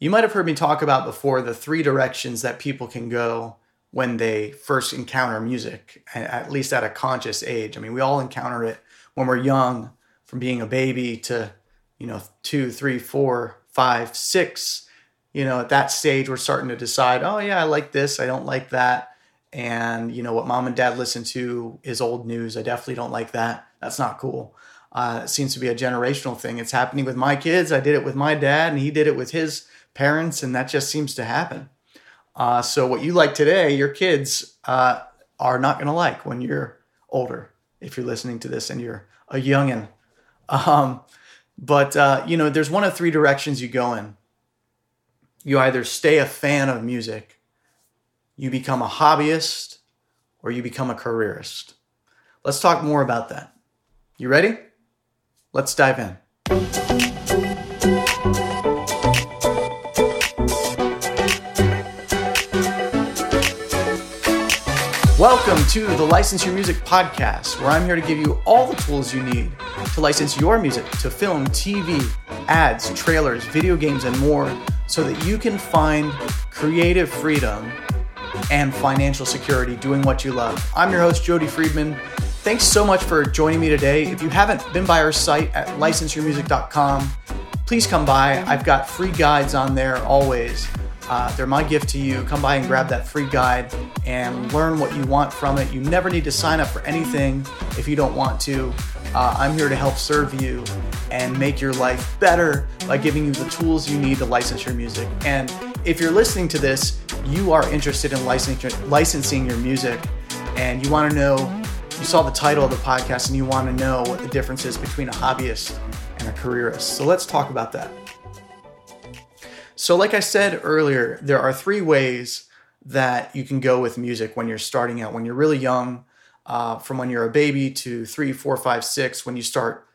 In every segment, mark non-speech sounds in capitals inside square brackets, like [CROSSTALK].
You might have heard me talk about before the three directions that people can go when they first encounter music, at least at a conscious age. I mean, we all encounter it when we're young, from being a baby to, you know, two, three, four, five, six. You know, at that stage, we're starting to decide, oh, yeah, I like this, I don't like that. And, you know, what mom and dad listen to is old news. I definitely don't like that. That's not cool. Uh, it seems to be a generational thing. It's happening with my kids. I did it with my dad, and he did it with his parents, and that just seems to happen. Uh, so what you like today, your kids uh, are not going to like when you're older. If you're listening to this and you're a youngin, um, but uh, you know, there's one of three directions you go in. You either stay a fan of music, you become a hobbyist, or you become a careerist. Let's talk more about that. You ready? Let's dive in. Welcome to the License Your Music podcast, where I'm here to give you all the tools you need to license your music to film, TV, ads, trailers, video games, and more so that you can find creative freedom and financial security doing what you love. I'm your host, Jody Friedman. Thanks so much for joining me today. If you haven't been by our site at licenseyourmusic.com, please come by. I've got free guides on there always uh, they're my gift to you. Come by and grab that free guide and learn what you want from it. You never need to sign up for anything if you don't want to. Uh, I'm here to help serve you and make your life better by giving you the tools you need to license your music. And if you're listening to this, you are interested in licensing, licensing your music and you want to know, you saw the title of the podcast and you want to know what the difference is between a hobbyist and a careerist. So let's talk about that. So, like I said earlier, there are three ways that you can go with music when you're starting out, when you're really young, uh, from when you're a baby to three, four, five, six, when you start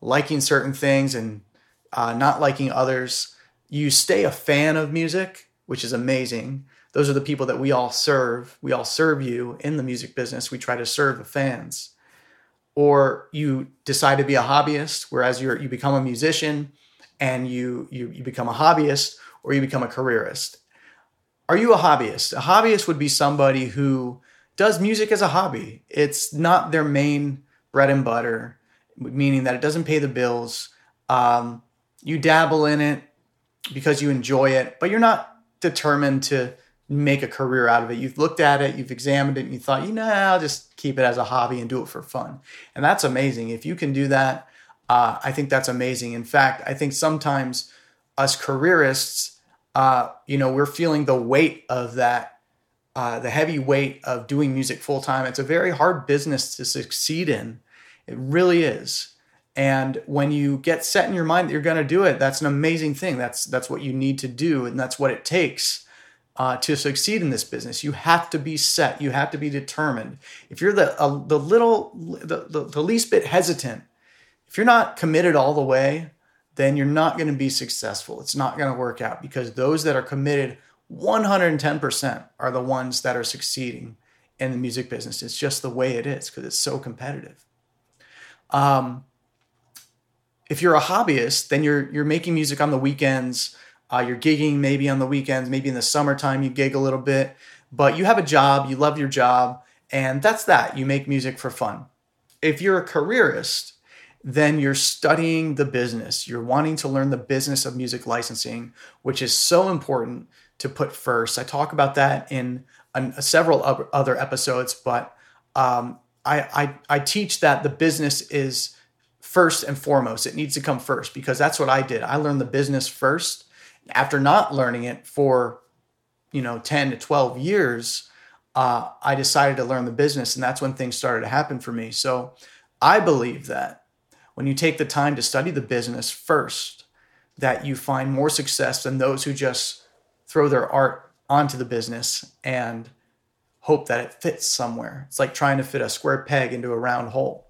liking certain things and uh, not liking others. You stay a fan of music, which is amazing. Those are the people that we all serve. We all serve you in the music business. We try to serve the fans. Or you decide to be a hobbyist, whereas you you become a musician and you, you you become a hobbyist or you become a careerist. Are you a hobbyist? A hobbyist would be somebody who does music as a hobby. It's not their main bread and butter, meaning that it doesn't pay the bills. Um, you dabble in it because you enjoy it, but you're not determined to make a career out of it. You've looked at it, you've examined it, and you thought, you know, I'll just keep it as a hobby and do it for fun. And that's amazing. If you can do that, uh, I think that's amazing. In fact, I think sometimes us careerists, uh, you know, we're feeling the weight of that, uh, the heavy weight of doing music full time. It's a very hard business to succeed in. It really is. And when you get set in your mind that you're going to do it, that's an amazing thing. That's that's what you need to do, and that's what it takes uh, to succeed in this business. You have to be set. You have to be determined. If you're the uh, the little the, the, the least bit hesitant, if you're not committed all the way, then you're not going to be successful. It's not going to work out because those that are committed 110% are the ones that are succeeding in the music business. It's just the way it is because it's so competitive. Um, if you're a hobbyist, then you're you're making music on the weekends. Uh, you're gigging maybe on the weekends, maybe in the summertime you gig a little bit, but you have a job, you love your job, and that's that. You make music for fun. If you're a careerist, then you're studying the business. You're wanting to learn the business of music licensing, which is so important to put first. I talk about that in an, several other episodes, but um, I, I, I teach that the business is first and foremost. It needs to come first because that's what I did. I learned the business first. After not learning it for you know 10 to 12 years, uh, I decided to learn the business, and that's when things started to happen for me. So I believe that when you take the time to study the business first, that you find more success than those who just throw their art onto the business and hope that it fits somewhere. It's like trying to fit a square peg into a round hole.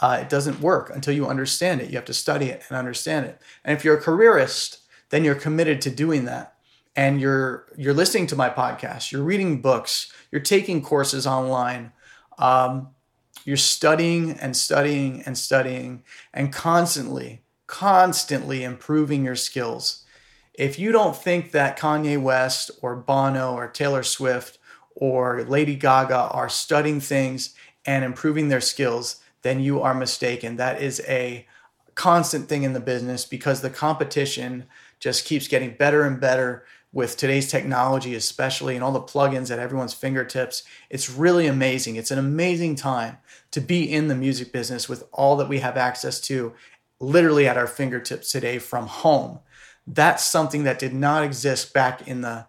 Uh, it doesn't work until you understand it. You have to study it and understand it. And if you're a careerist, then you're committed to doing that. And you're you're listening to my podcast. You're reading books. You're taking courses online. Um, you're studying and studying and studying and constantly, constantly improving your skills. if you don't think that Kanye West or Bono or Taylor Swift or Lady Gaga are studying things and improving their skills, then you are mistaken. That is a constant thing in the business because the competition just keeps getting better and better with today's technology, especially and all the plugins at everyone's fingertips. It's really amazing. It's an amazing time to be in the music business with all that we have access to literally at our fingertips today from home. That's something that did not exist back in the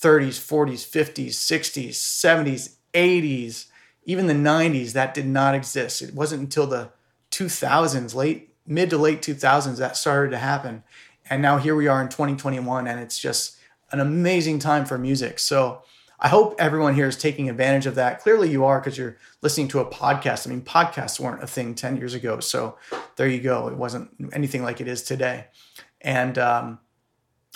30s, 40s, 50s, 60s, 70s, 80s, even the 90s. That did not exist. It wasn't until the 2000s, late, mid to late 2000s, that started to happen. And now here we are in 2021, and it's just an amazing time for music. So I hope everyone here is taking advantage of that. Clearly, you are because you're listening to a podcast. I mean, podcasts weren't a thing 10 years ago. So there you go. It wasn't anything like it is today. And um,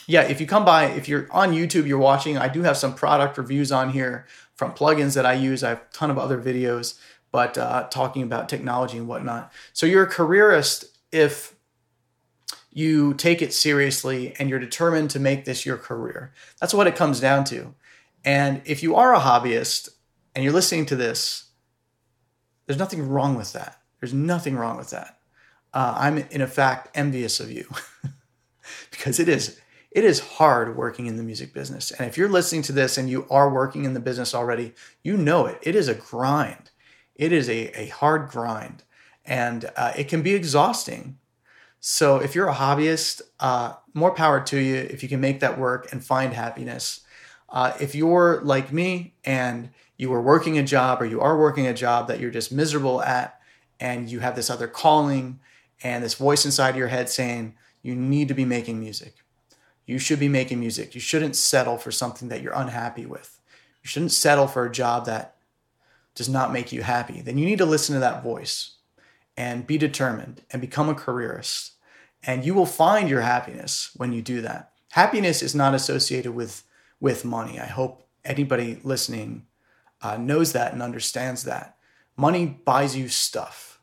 yeah, if you come by, if you're on YouTube, you're watching, I do have some product reviews on here from plugins that I use. I have a ton of other videos, but uh, talking about technology and whatnot. So you're a careerist if you take it seriously and you're determined to make this your career. That's what it comes down to. And if you are a hobbyist and you're listening to this, there's nothing wrong with that. There's nothing wrong with that. Uh, I'm in a fact envious of you [LAUGHS] because it is it is hard working in the music business. And if you're listening to this and you are working in the business already, you know it. It is a grind. It is a, a hard grind, and uh, it can be exhausting. So if you're a hobbyist, uh, more power to you if you can make that work and find happiness. Uh, if you're like me and you are working a job or you are working a job that you're just miserable at, and you have this other calling and this voice inside your head saying, you need to be making music. You should be making music. You shouldn't settle for something that you're unhappy with. You shouldn't settle for a job that does not make you happy. Then you need to listen to that voice and be determined and become a careerist. And you will find your happiness when you do that. Happiness is not associated with with money. I hope anybody listening uh, knows that and understands that. Money buys you stuff.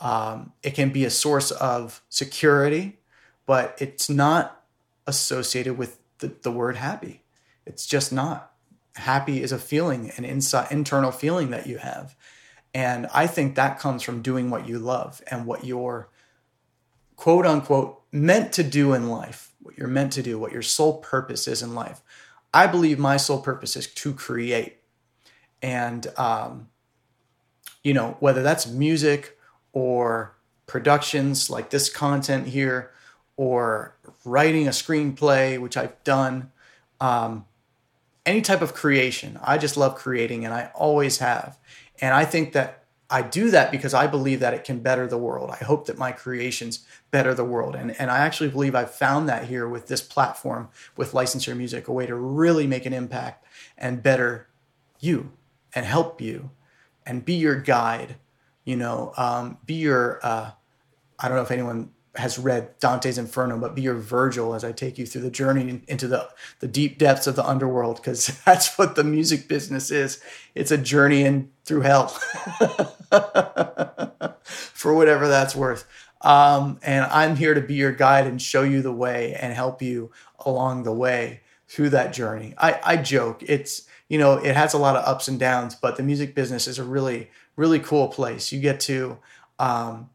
Um, it can be a source of security, but it's not associated with the, the word happy. It's just not. Happy is a feeling, an inside, internal feeling that you have. And I think that comes from doing what you love and what you're quote unquote meant to do in life, what you're meant to do, what your sole purpose is in life. I believe my sole purpose is to create. And, um, you know, whether that's music or productions like this content here, or writing a screenplay, which I've done, um, any type of creation. I just love creating and I always have. And I think that I do that because I believe that it can better the world. I hope that my creations better the world. And, and I actually believe I've found that here with this platform, with License Your Music, a way to really make an impact and better you and help you and be your guide, you know, um, be your, uh, I don't know if anyone has read Dante's Inferno, but be your Virgil as I take you through the journey into the, the deep depths of the underworld, because [LAUGHS] that's what the music business is. It's a journey in through hell, [LAUGHS] for whatever that's worth. Um, and I'm here to be your guide and show you the way and help you along the way through that journey. I, I joke, it's, you know, it has a lot of ups and downs, but the music business is a really, really cool place. You get to, um,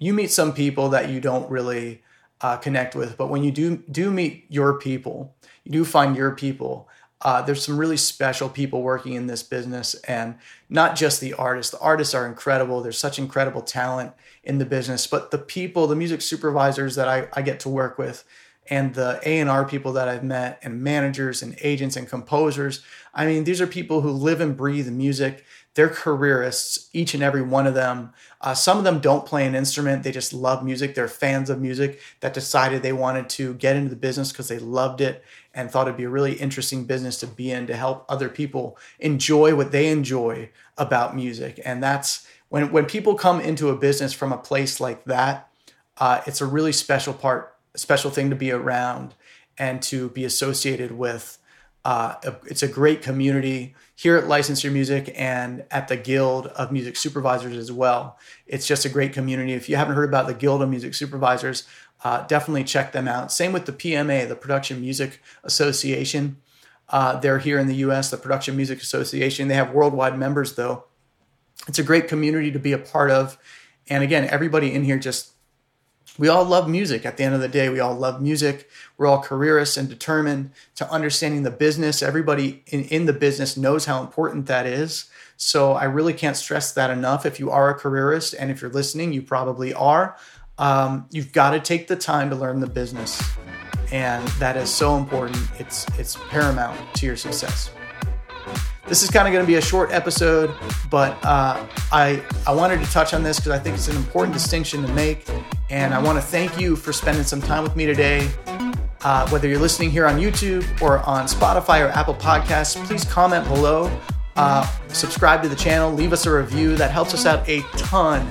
you meet some people that you don't really uh, connect with, but when you do do meet your people, you do find your people. Uh, there's some really special people working in this business, and not just the artists. The artists are incredible. There's such incredible talent in the business, but the people, the music supervisors that I, I get to work with, and the A&R people that I've met and managers and agents and composers. I mean, these are people who live and breathe music. They're careerists, each and every one of them. Uh, some of them don't play an instrument. They just love music. They're fans of music that decided they wanted to get into the business because they loved it and thought it'd be a really interesting business to be in to help other people enjoy what they enjoy about music. And that's when, when people come into a business from a place like that, uh, it's a really special part special thing to be around and to be associated with. Uh, it's a great community here at License Your Music and at the Guild of Music Supervisors as well. It's just a great community. If you haven't heard about the Guild of Music Supervisors, uh, definitely check them out. Same with the PMA, the Production Music Association. Uh, they're here in the US, the Production Music Association. They have worldwide members, though. It's a great community to be a part of. And again, everybody in here just, we all love music at the end of the day. We all love music. We're all careerists and determined to understanding the business. Everybody in, in the business knows how important that is. So I really can't stress that enough. If you are a careerist and if you're listening, you probably are. Um, you've got to take the time to learn the business and that is so important. It's it's paramount to your success. This is kind of going to be a short episode, but uh, I I wanted to touch on this because I think it's an important distinction to make, and I want to thank you for spending some time with me today. Uh, whether you're listening here on YouTube or on Spotify or Apple Podcasts, please comment below. Uh, subscribe to the channel, leave us a review. That helps us out a ton.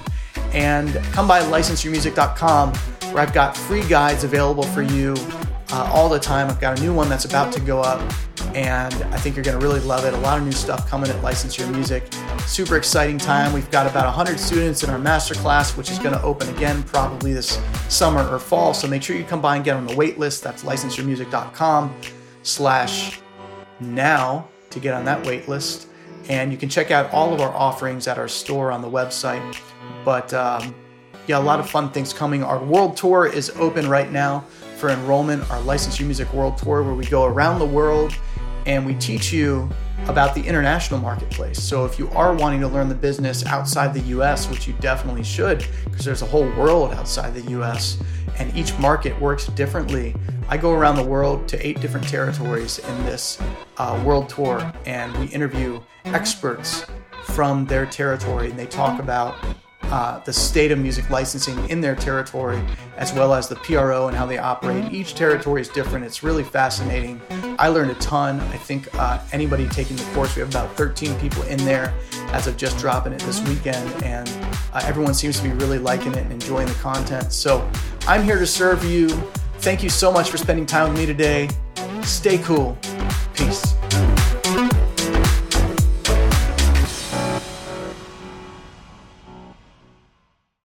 And come by licenseyourmusic.com where I've got free guides available for you uh, all the time. I've got a new one that's about to go up, and I think you're going to really love it. A lot of new stuff coming at License Your Music. Super exciting time. We've got about 100 students in our masterclass, which is going to open again probably this summer or fall. So make sure you come by and get on the wait list. That's licenseyourmusic.com slash now to get on that wait list. And you can check out all of our offerings at our store on the website. But um, yeah, a lot of fun things coming. Our world tour is open right now for enrollment, our License Your Music World Tour, where we go around the world and we teach you about the international marketplace. So if you are wanting to learn the business outside the US, which you definitely should, because there's a whole world outside the US and each market works differently. I go around the world to eight different territories in this uh, world tour and we interview experts from their territory and they talk about uh, the state of music licensing in their territory, as well as the PRO and how they operate. Each territory is different. It's really fascinating. I learned a ton. I think uh, anybody taking the course, we have about 13 people in there as of just dropping it this weekend, and uh, everyone seems to be really liking it and enjoying the content. So I'm here to serve you. Thank you so much for spending time with me today. Stay cool. Peace.